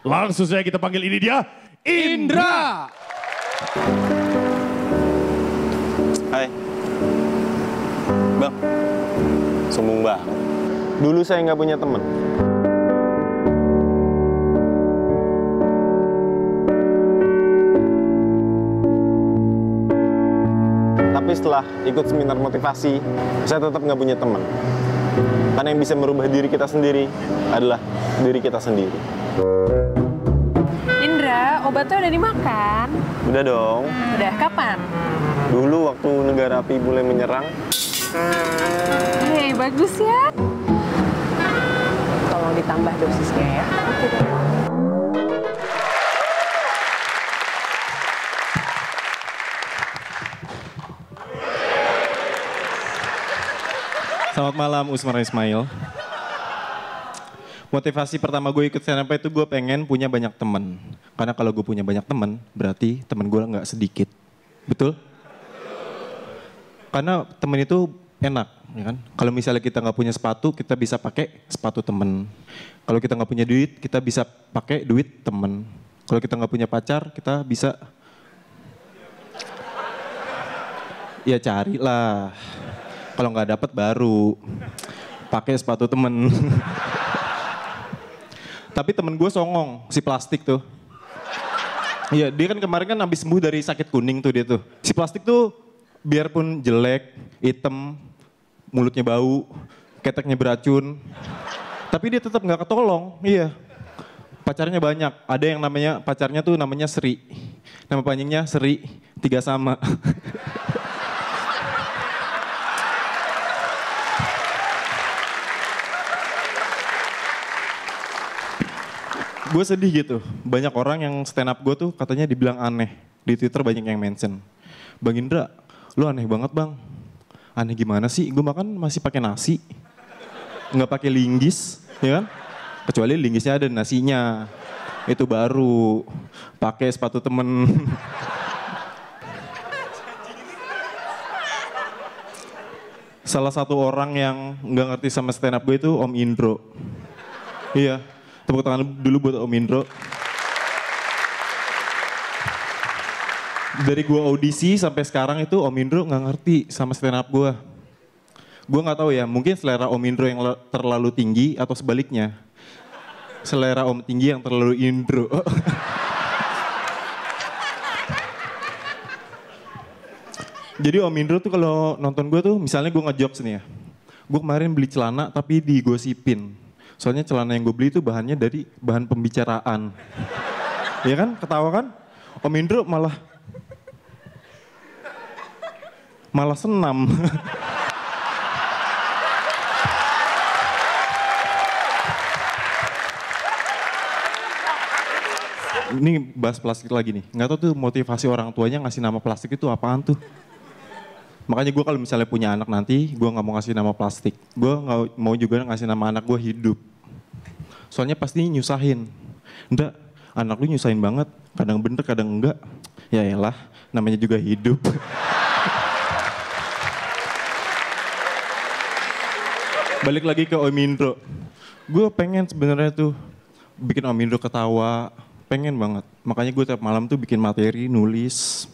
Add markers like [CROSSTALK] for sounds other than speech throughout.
Langsung saja kita panggil ini dia Indra. Hai. Bang. Sombong banget. Dulu saya nggak punya teman. Tapi setelah ikut seminar motivasi, saya tetap nggak punya teman. Karena yang bisa merubah diri kita sendiri adalah diri kita sendiri. Obatnya udah dimakan. Udah dong. Udah, kapan? Dulu waktu negara api mulai menyerang, Hei, bagus ya. Tolong ditambah dosisnya ya. Selamat malam Usman Ismail. Motivasi pertama gue ikut stand up itu gue pengen punya banyak temen. Karena kalau gue punya banyak temen, berarti temen gue nggak sedikit. Betul? Karena temen itu enak, ya kan? Kalau misalnya kita nggak punya sepatu, kita bisa pakai sepatu temen. Kalau kita nggak punya duit, kita bisa pakai duit temen. Kalau kita nggak punya pacar, kita bisa ya carilah. Kalau nggak dapat baru pakai sepatu temen. [LAUGHS] Tapi temen gue songong, si plastik tuh. Iya, dia kan kemarin kan habis sembuh dari sakit kuning tuh dia tuh. Si plastik tuh biarpun jelek, hitam, mulutnya bau, keteknya beracun. Tapi dia tetap nggak ketolong, iya. Pacarnya banyak, ada yang namanya, pacarnya tuh namanya Sri. Nama panjangnya Sri, tiga sama. [LAUGHS] gue sedih gitu. Banyak orang yang stand up gue tuh katanya dibilang aneh. Di Twitter banyak yang mention. Bang Indra, lu aneh banget bang. Aneh gimana sih? Gue makan masih pakai nasi. Nggak pakai linggis, ya kan? Kecuali linggisnya ada nasinya. Itu baru. Pakai sepatu temen. Salah satu orang yang nggak ngerti sama stand up gue itu Om Indro. Iya, Tepuk tangan dulu buat Om Indro. Dari gua audisi sampai sekarang itu Om Indro nggak ngerti sama stand up gua. Gua nggak tahu ya, mungkin selera Om Indro yang terlalu tinggi atau sebaliknya. Selera Om tinggi yang terlalu Indro. [LAUGHS] Jadi Om Indro tuh kalau nonton gue tuh, misalnya gue ngejokes nih ya. Gue kemarin beli celana tapi digosipin Soalnya celana yang gue beli itu bahannya dari bahan pembicaraan. Iya kan? Ketawa kan? Om Indro malah malah senam. Ini bahas plastik lagi nih. Nggak tahu tuh motivasi orang tuanya ngasih nama plastik itu apaan tuh. Makanya gue kalau misalnya punya anak nanti, gue nggak mau ngasih nama plastik. Gue nggak mau juga ngasih nama anak gue hidup. Soalnya pasti nyusahin. Enggak, anak lu nyusahin banget. Kadang bener, kadang enggak. Ya elah, namanya juga hidup. [LAUGHS] Balik lagi ke Om Indro. Gue pengen sebenarnya tuh bikin Om Indro ketawa. Pengen banget. Makanya gue tiap malam tuh bikin materi, nulis.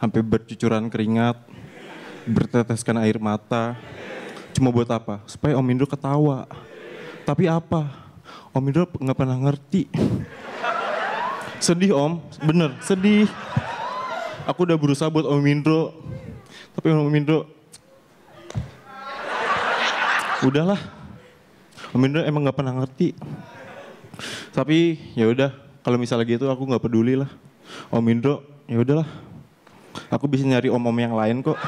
Sampai bercucuran keringat. Berteteskan air mata. Cuma buat apa? Supaya Om Indro ketawa. Tapi apa? Om Indro nggak pernah ngerti. Sedih Om, bener sedih. Aku udah berusaha buat Om Indro, tapi Om Indro, udahlah. Om Indro emang nggak pernah ngerti. Tapi ya udah, kalau misalnya gitu aku nggak peduli lah. Om Indro, ya udahlah. Aku bisa nyari om-om yang lain kok.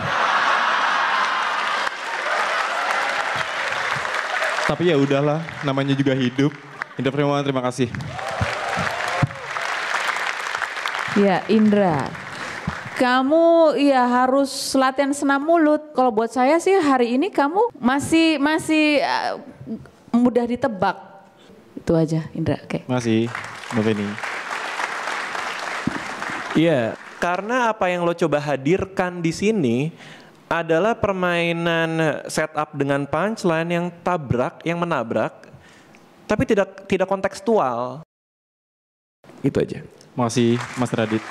Tapi ya udahlah, namanya juga hidup. Indra Primawan, terima kasih. Ya, Indra. Kamu ya harus latihan senam mulut. Kalau buat saya sih hari ini kamu masih masih uh, mudah ditebak. Itu aja, Indra. Oke. Okay. Masih, Mbak Feni. Iya, karena apa yang lo coba hadirkan di sini adalah permainan setup dengan punchline yang tabrak, yang menabrak, tapi tidak tidak kontekstual. Itu aja. Makasih Mas Radit.